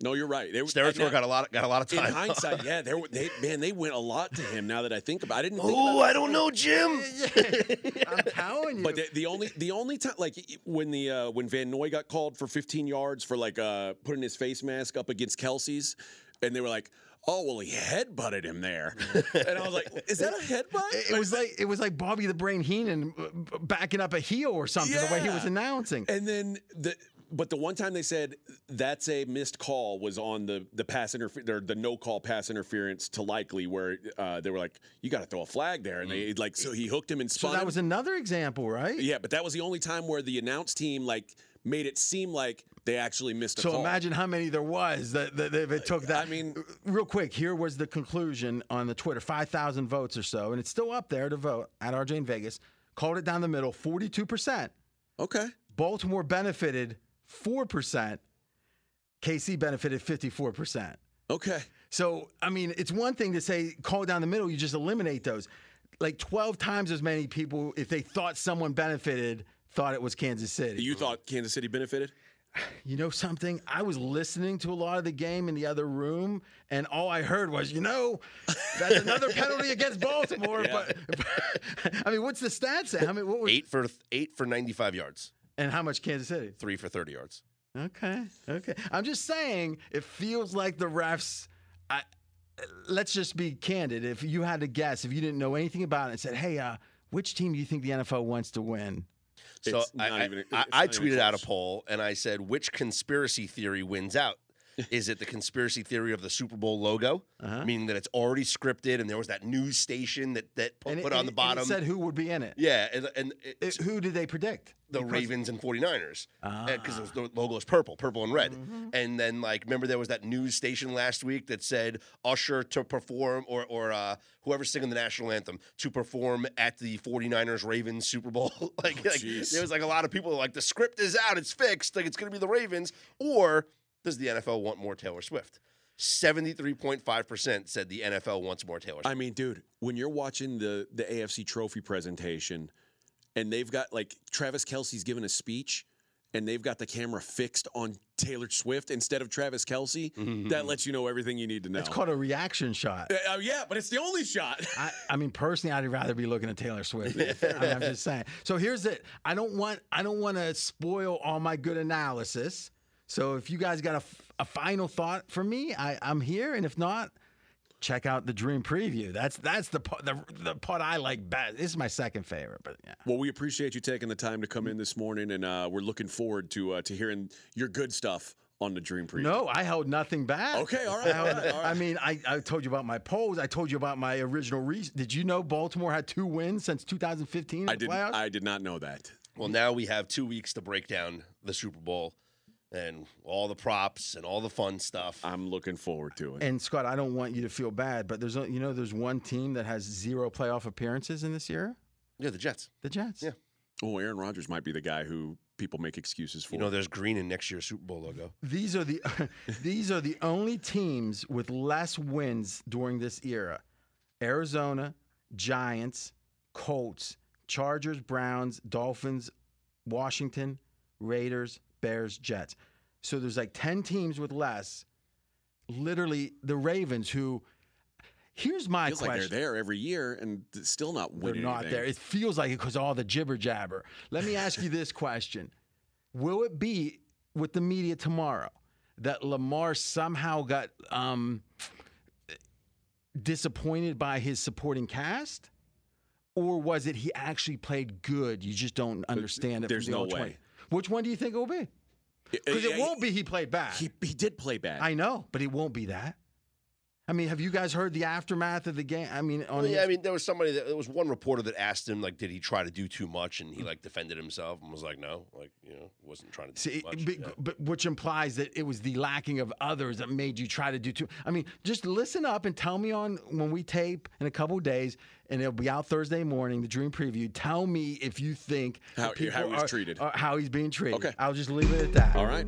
No, you're right. They were Steratore now, got a lot got a lot of time. in time. hindsight. Yeah, they were. They man, they went a lot to him. Now that I think about, it. I didn't. Think oh, I don't know, Jim. I'm telling you. But the, the only the only time like when the uh, when Van Noy got called for 15 yards for like uh, putting his face mask up against Kelce's, and they were like, "Oh well, he headbutted him there," and I was like, "Is that a headbutt?" it, it was like it was like Bobby the Brain Heenan uh, backing up a heel or something. The way he was announcing. And then the but the one time they said that's a missed call was on the the pass interfer- the no call pass interference to Likely where uh, they were like, "You got to throw a flag there," and they like so he hooked him and Mm. So spun. that him. was another example, right? yeah, but that was the only time where the announce team like made it seem like they actually missed a So call. imagine how many there was that, that if it took that. I mean- real quick, here was the conclusion on the Twitter: five thousand votes or so, and it's still up there to vote at RJ in Vegas. Called it down the middle, forty-two percent. Okay. Baltimore benefited four percent. KC benefited fifty-four percent. Okay. So, I mean, it's one thing to say call down the middle, you just eliminate those. like 12 times as many people, if they thought someone benefited, thought it was Kansas City. You thought Kansas City benefited? You know something? I was listening to a lot of the game in the other room, and all I heard was, you know, that's another penalty against Baltimore. But, I mean, what's the stats say? I mean, what was Eight for eight for 95 yards, and how much Kansas City? three for 30 yards. Okay, okay. I'm just saying, it feels like the refs. I, let's just be candid. If you had to guess, if you didn't know anything about it, and said, "Hey, uh, which team do you think the NFL wants to win?" So It's I, not I- even- I, I not even tweeted out a poll and I said, which conspiracy theory wins out? Is it the conspiracy theory of the Super Bowl logo, Uh-huh. meaning that it's already scripted and there was that news station that that put, it- put on the bottom? said who would be in it. yeah, and, and It- who did they predict? the Because- Ravens and 49ers because Ah. the logo is purple, purple and red. Mm-hmm. And then like remember there was that news station last week that said Usher to perform or or uh, whoever's singing the national anthem to perform at the 49ers Ravens Super Bowl. like, like there was like a lot of people like the script is out, it's fixed, like it's going to be the Ravens or does the NFL want more Taylor Swift? 73.5% said the NFL wants more Taylor Swift. I mean, dude, when you're watching the the AFC Trophy presentation, and they've got like Travis Kelce's giving a speech, and they've got the camera fixed on Taylor Swift instead of Travis Kelce, that lets you know everything you need to know. It's called a reaction shot. Uh, uh, yeah, but it's the only shot. I, I mean, personally, I'd rather be looking at Taylor Swift. I mean, I'm just saying. So here's it. I don't want. I don't want to spoil all my good analysis. So if you guys got a, a final thought for me, I, I'm here. And if not, check out the Dream Preview. That's that's the part the, the part I like best. This is my second favorite. But yeah. Well, we appreciate you taking the time to come in this morning, and uh, we're looking forward to uh, to hearing your good stuff on the Dream Preview. No, I held nothing back. Okay, all right, I, held- all right, all right. I mean, I, I told you about my polls. I told you about my original reason. Did you know Baltimore had two wins since 2015 in I the did. playoffs? I did not know that. Well, now we have two weeks to break down the Super Bowl and all the props and all the fun stuff. I'm looking forward to it. And Scott, I don't want you to feel bad, but there's a- you know there's one team that has zero playoff appearances in this year, yeah, the Jets. the Jets. Yeah. oh, Aaron Rodgers might be the guy who people make excuses for. You know, there's green in next year's Super Bowl logo. These are the these are the only teams with less wins during this era: Arizona, Giants, Colts, Chargers, Browns, Dolphins, Washington, Raiders, Bears, Jets. So there's like ten teams with less. Literally, the Ravens, who here's my feels question. like they're there every year and still not winning. They're not anything. there. It feels like it because all the jibber jabber. Let me ask you this question: Will it be with the media tomorrow that Lamar somehow got um, disappointed by his supporting cast, or was it he actually played good? You just don't understand it. there's the no old 20? way. Which one do you think it will be? Because it won't be he played bad. He, he did play bad. I know, but it won't be that. I mean, have you guys heard the aftermath of the game? I mean, on Well, yeah, I mean, there was somebody that there was one reporter that asked him like, did he try to do too much, and he like defended himself and was like, no, like you know, wasn't trying to do See, too much. but, Yeah. but which implies that it was the lacking of others that made you try to do too. I mean, just listen up and tell me on when we tape in a couple of days, and it'll be out Thursday morning. The Dream Preview. Tell me if you think How- how he's are- treated. how he's being treated. Okay. I'll just leave it at that. All right.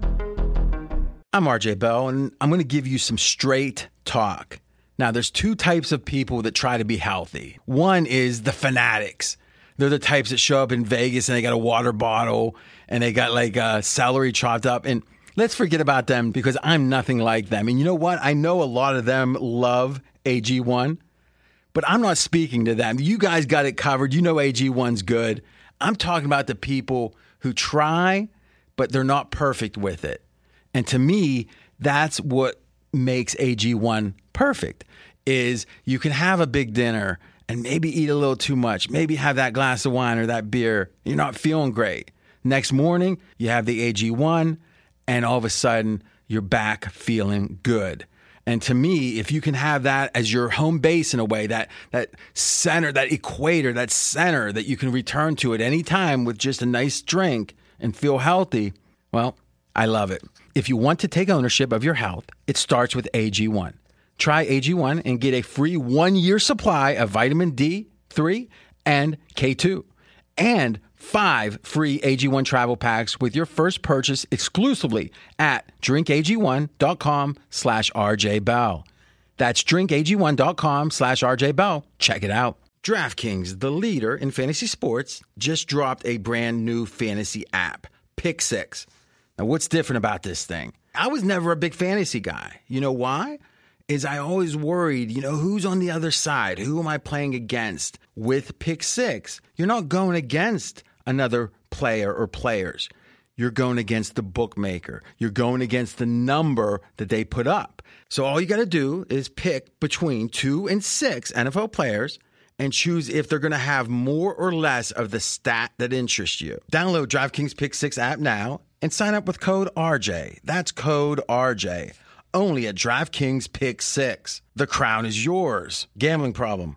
I'm RJ Bell, and I'm going to give you some straight talk. Now, there's two types of people that try to be healthy. One is the fanatics. They're the types that show up in Vegas and they got a water bottle and they got like uh, celery chopped up. And let's forget about them because I'm nothing like them. And you know what? I know a lot of them love AG1, but I'm not speaking to them. You guys got it covered. You know AG1's good. I'm talking about the people who try, but they're not perfect with it. And to me, that's what makes AG1 perfect is you can have a big dinner and maybe eat a little too much, maybe have that glass of wine or that beer. You're not feeling great. Next morning, you have the AG1 and all of a sudden you're back feeling good. And to me, if you can have that as your home base in a way, that that center, that equator, that center that you can return to at any time with just a nice drink and feel healthy, well, I love it. If you want to take ownership of your health, it starts with AG1. Try AG1 and get a free one year supply of vitamin D3 and K2 and five free AG1 travel packs with your first purchase exclusively at drinkag1.com slash rjbell. That's drinkag1.com slash rjbell. Check it out. DraftKings, the leader in fantasy sports, just dropped a brand new fantasy app, Pick Six. Now, what's different about this thing? I was never a big fantasy guy. You know why? Is I always worried, you know, who's on the other side? Who am I playing against? With Pick Six, you're not going against another player or players. You're going against the bookmaker. You're going against the number that they put up. So all you got to do is pick between two and six NFL players and choose if they're going to have more or less of the stat that interests you. Download DraftKings Pick 6 app now and sign up with code RJ. That's code RJ. Only at DraftKings Pick 6. The crown is yours. Gambling problem?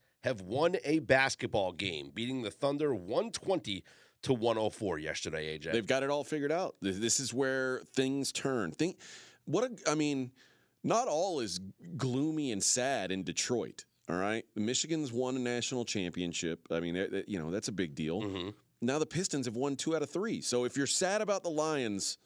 have won a basketball game, beating the Thunder 120 to 104 yesterday, AJ. They've got it all figured out. This- is where things turn. Think what a, I mean, not all is gloomy and sad in Detroit. All right, The Michigan's won a national championship. I mean, you know that's a big deal. Mhm. Now the Pistons have won two out of three. So if you're sad about the Lions,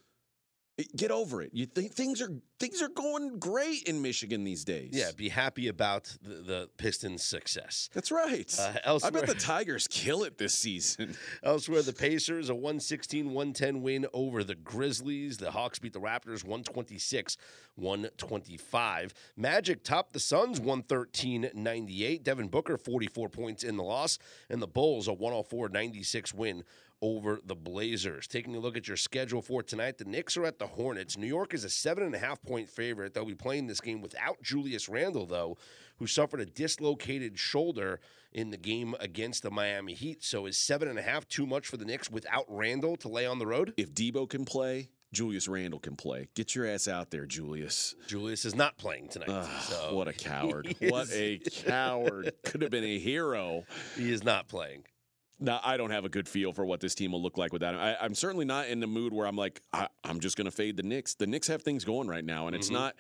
get over it. You think things are things are going great in Michigan these days. Yeah, be happy about the, the Pistons' success. that's right. Uh, I bet the Tigers kill it this season. elsewhere, the Pacers, a 116 110 win over the Grizzlies. The Hawks beat the Raptors 126 125. Magic topped the Suns 113 98. Devin Booker, 44 points in the loss. And the Bulls, a 104 96 win over the Blazers. Taking a look at your schedule for tonight, the Knicks are at the Hornets. New York is a seven and a half point favorite. They'll be playing this game without Julius Randle, though, who suffered a dislocated shoulder in the game against the Miami Heat. So is seven and a half too much for the Knicks without Randle to lay on the road? If Deebo can play, Julius Randle can play. Get your ass out there, Julius. Julius is not playing tonight. So what a coward. What a coward. Could have been a hero. He is not playing. Now, I don't have a good feel for what this team will look like without him. I, I'm certainly not in the mood where I'm like, I, I'm just going to fade the Knicks. The Knicks have things going right now, and it's Mhm. not,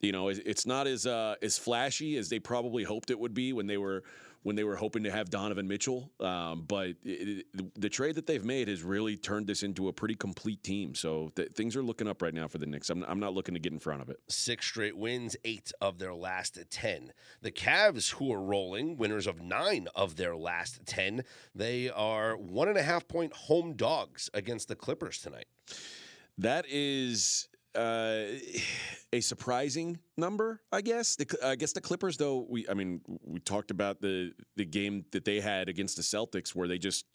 you know, it's, it's not as uh, as flashy as they probably hoped it would be when they were when they were hoping to have Donovan Mitchell. Um, but it, it, the trade that they've made has really turned this into a pretty complete team. So th- things are looking up right now for the Knicks. I'm, I'm not looking to get in front of it. Six straight wins, eight of their last 10. The Cavs, who are rolling, winners of nine of their last 10, they are one and a half point home dogs against the Clippers tonight. That is uh, a surprising number, I guess. The, I guess the Clippers, though, we I mean, we talked about the the game that they had against the Celtics, where they just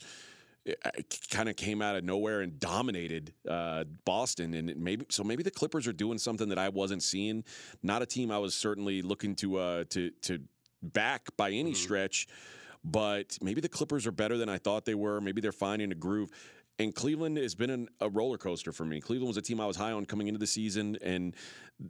kind of came out of nowhere and dominated uh, Boston, and maybe so maybe the Clippers are doing something that I wasn't seeing. Not a team I was certainly looking to uh, to to back by any Mhm. stretch, but maybe the Clippers are better than I thought they were. Maybe they're finding a groove. And Cleveland has been an, a roller coaster for me. Cleveland was a team I was high on coming into the season, and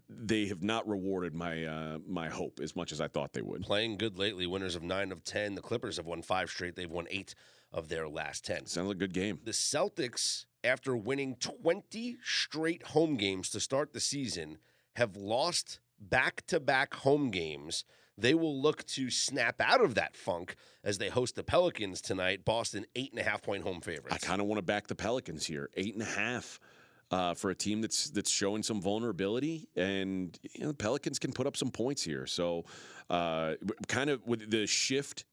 they have not rewarded my uh, my hope as much as I thought they would. Playing good lately, winners of nine of 10. The Clippers have won five straight, they've won eight of their last 10. Sounds like a good game. The Celtics, after winning 20 straight home games to start the season, have lost back to back home games. They will look to snap out of that funk as they host the Pelicans tonight. Boston, eight and a half point home favorites. I kind of want to back the Pelicans here, eight and a half. Uh, for a team that's that's showing some vulnerability, and you know, the Pelicans can put up some points here. So, uh, kind of with the shift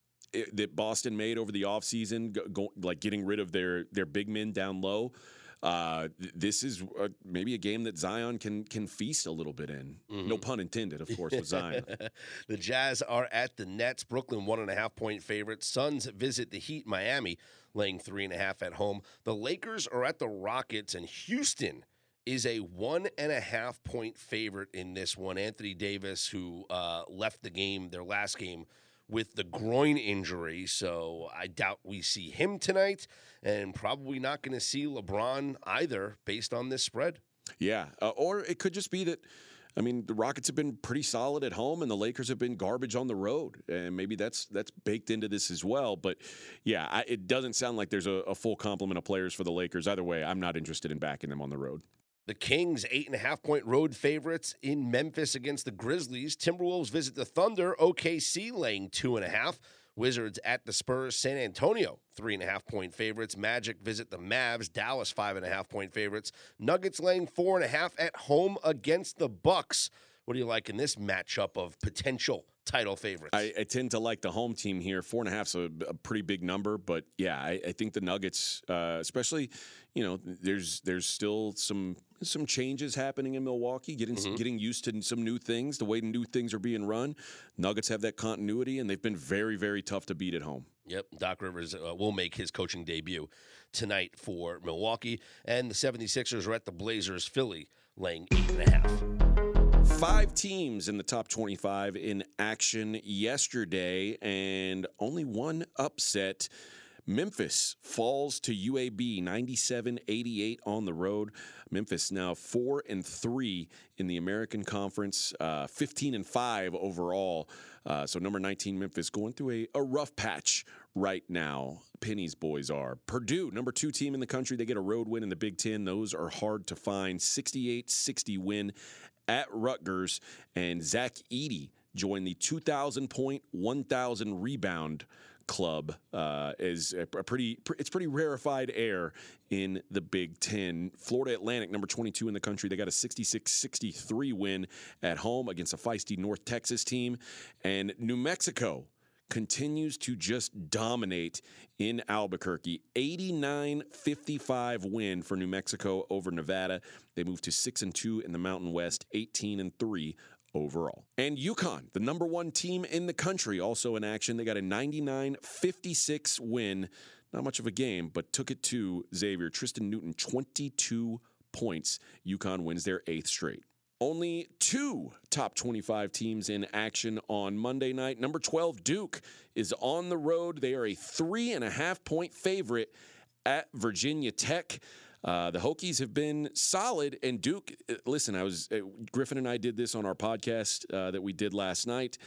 that Boston made over the offseason, go, go, like getting rid of their their big men down low. Uh, this is uh, maybe a game that Zion can can feast a little bit in. No Mhm. pun intended, of course, with Zion. the Jazz are at the Nets. Brooklyn, one and a half point favorite. Suns visit the Heat. Miami laying three and a half at home. The Lakers are at the Rockets, and Houston is a one and a half point favorite in this one. Anthony Davis, who uh, left the game, their last game, with the groin injury. So I doubt we see him tonight, and probably not going to see LeBron either based on this spread. Yeah, uh, or it could just be that I mean, the Rockets have been pretty solid at home, and the Lakers have been garbage on the road, and maybe that's that's baked into this as well. But yeah, I, it doesn't sound like there's a, a full complement of players for the Lakers. Either way, I'm not interested in backing them on the road. The Kings, eight and a half point road favorites in Memphis against the Grizzlies. Timberwolves visit the Thunder. OKC laying two and a half. Wizards at the Spurs. San Antonio, three and a half point favorites. Magic visit the Mavs. Dallas, five and a half point favorites. Nuggets laying four and a half at home against the Bucks. What do you like in this matchup of potential title favorites? I, I tend to like the home team here. Four and a half is a, a pretty big number, but yeah, I, I think the Nuggets, uh, especially, you know, there's there's still some some changes happening in Milwaukee, getting Mm-hmm. getting used to some new things, the way new things are being run. Nuggets have that continuity, and they've been very very tough to beat at home. Yep, Doc Rivers uh, will make his coaching debut tonight for Milwaukee. And the 76ers are at the Blazers. Philly laying eight and a half. Five teams in the top 25 in action yesterday, and only one upset. Memphis falls to UAB 97 88 on the road. Memphis now 4 and 3 in the American Conference, uh, 15 and 5 overall. Uh, so, number 19, Memphis going through a, a rough patch right now. Penny's boys are. Purdue, number two team in the country, they get a road win in the Big Ten. Those are hard to find. 68 60 win at Rutgers. And Zach Edey joined the 2,000 point, 1,000 rebound club uh, is a pretty it's pretty rarefied air in the Big Ten. Florida Atlantic, number 22 in the country, they got a 66-63 win at home against a feisty North Texas team, and New Mexico continues to just dominate in Albuquerque. 89-55 win for New Mexico over Nevada. They move to 6 and 2 in the Mountain West, 18 and 3 overall. And UConn, the number 1 team in the country, also in action. They got a 99-56 win. Not much of a game, but took it to Xavier. Tristan Newton 22 points. UConn wins their 8th straight. Only two top 25 teams in action on Monday night. Number 12, Duke, is on the road. They are a three and a half point favorite at Virginia Tech. Uh, the Hokies have been solid, and Duke. uh, Listen, I was uh, Griffin and I did this on our podcast uh, that we did last night,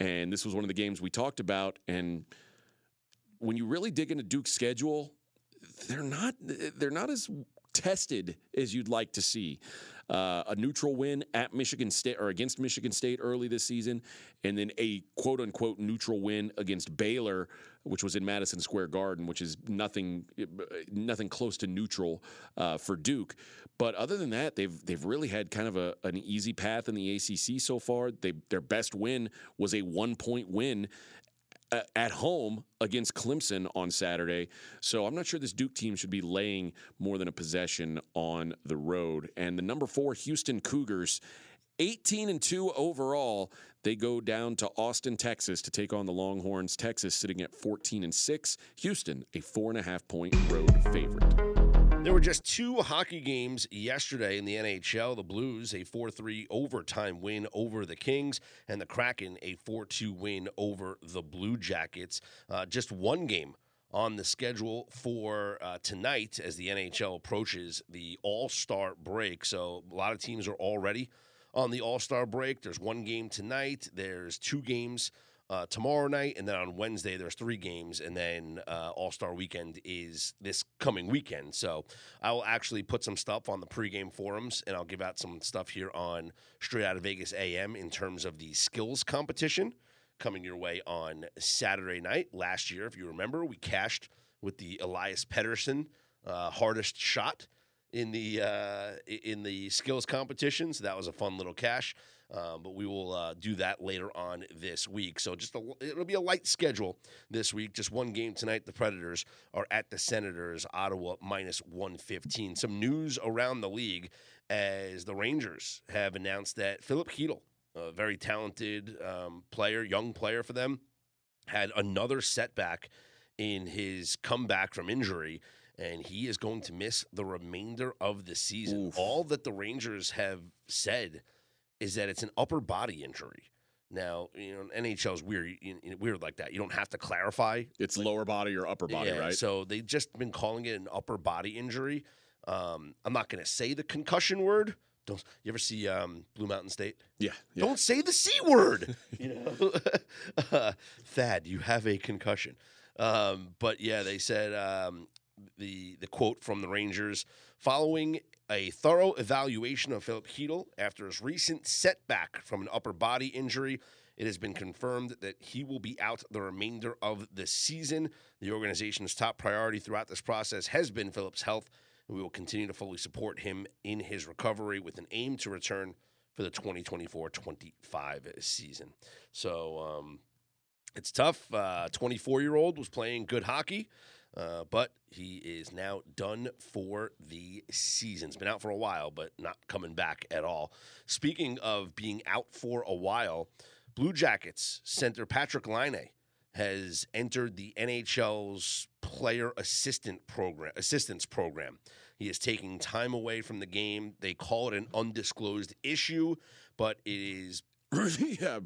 and this was one of the games we talked about. And when you really dig into Duke's schedule, they're not they're not as tested as you'd like to see. Uh, a neutral win at Michigan State or against Michigan State early this season, and then a quote unquote neutral win against Baylor, which was in Madison Square Garden, which is nothing nothing close to neutral uh, for Duke. But other than that, they've they've really had kind of a, an easy path in the ACC so far. They their best win was a one point win uh, at home against Clemson on Saturday. So I'm not sure this Duke team should be laying more than a possession on the road. And the number four Houston Cougars. 18 and 2 overall. They go down to Austin, Texas to take on the Longhorns. Texas sitting at 14 and 6. Houston, a four and a half point road favorite. There were just two hockey games yesterday in the NHL. The Blues, a 4 3 overtime win over the Kings, and the Kraken, a 4 2 win over the Blue Jackets. Uh, just one game on the schedule for uh, tonight as the NHL approaches the All Star break. So a lot of teams are already on the All Star break. There's one game tonight, there's two games uh, tomorrow night, and then on Wednesday there's three games, and then uh, All Star Weekend is this coming weekend. So I will actually put some stuff on the pregame forums, and I'll give out some stuff here on Straight Outta Vegas AM in terms of the skills competition coming your way on Saturday night. Last year, if you remember, we cashed with the Elias Pettersson uh, hardest shot in the uh, in the skills competition. So that was a fun little cash. Um, but we will uh, do that later on this week. So just a, it'll be a light schedule this week. Just one game tonight. The Predators are at the Senators. Ottawa minus one fifteen. Some news around the league as the Rangers have announced that Filip Chytil, a very talented um, player, young player for them, had another setback in his comeback from injury, and he is going to miss the remainder of the season. Oof. All that the Rangers have said is that it's an upper body injury. Now, you know, NHL is weird, you- you- weird like that. You don't have to clarify It's lower body or upper body, yeah, right? So they've just been calling it an upper body injury. Um, I'm not going to say the concussion word don't you ever see um, Blue Mountain State? Yeah, yeah. Don't say the c word. you know, uh, Thad, you have a concussion. Um, but yeah, they said um, the the quote from the Rangers following a thorough evaluation of Filip Chytil after his recent setback from an upper body injury. It has been confirmed that he will be out the remainder of the season. The organization's top priority throughout this process has been Filip's health, and we will continue to fully support him in his recovery with an aim to return for the 2024 25 season. So um, it's tough. 24 uh, year old was playing good hockey. Uh, but he is now done for the season. He's been out for a while, but not coming back at all. Speaking of being out for a while, Blue Jackets center Patrick Laine has entered the NHL's player assistant program assistance program. He is taking time away from the game. They call it an undisclosed issue, but it is yeah.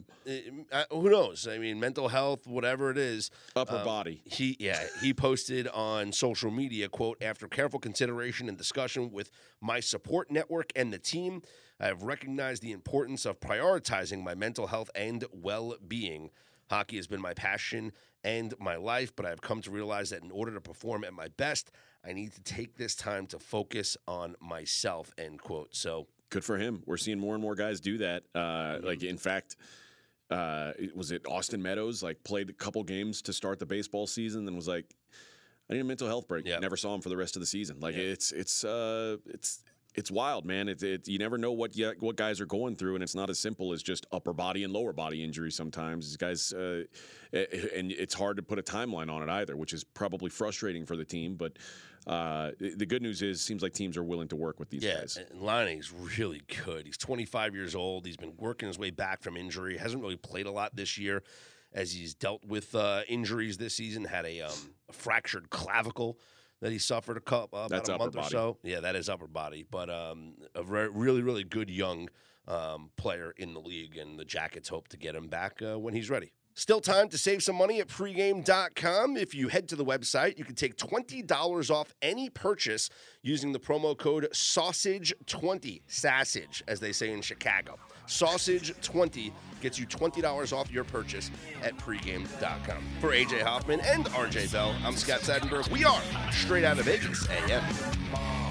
Uh, who knows? I mean, mental health, whatever it is. Upper um, body. He yeah. He posted on social media, "quote After careful consideration and discussion with my support network and the team, I have recognized the importance of prioritizing my mental health and well-being. Hockey has been my passion and my life, but I've come to realize that in order to perform at my best, I need to take this time to focus on myself." End quote. So good for him. We're seeing more and more guys do that. Uh, mm-hmm. Like in fact, uh, was it Austin Meadows? Like played a couple games to start the baseball season, and was like, I need a mental health break. Never saw him for the rest of the season. Like it's it's uh, it's it's wild, man. It, it, you never know what you, what guys are going through, and it's not as simple as just upper body and lower body injury. Sometimes these guys, uh, and it's hard to put a timeline on it either, which is probably frustrating for the team. But uh, the good news is, seems like teams are willing to work with these yeah, guys. And Laine's really good. He's 25 years old. He's been working his way back from injury. Hasn't really played a lot this year, as he's dealt with uh, injuries this season. Had a, um, a fractured clavicle that he suffered a couple about a month body. or so. Yeah, that is upper body, but um, a re- really really good young um, player in the league, and the Jackets hope to get him back uh, when he's ready. Still time to save some money at pregame.com. If you head to the website, you can take $20 off any purchase using the promo code SAUSAGE20, sausage, as they say in Chicago. Sausage20 gets you $20 off your purchase at pregame.com. For AJ Hoffman and RJ Bell, I'm Scott Seidenberg. We are Straight Outta Vegas AM.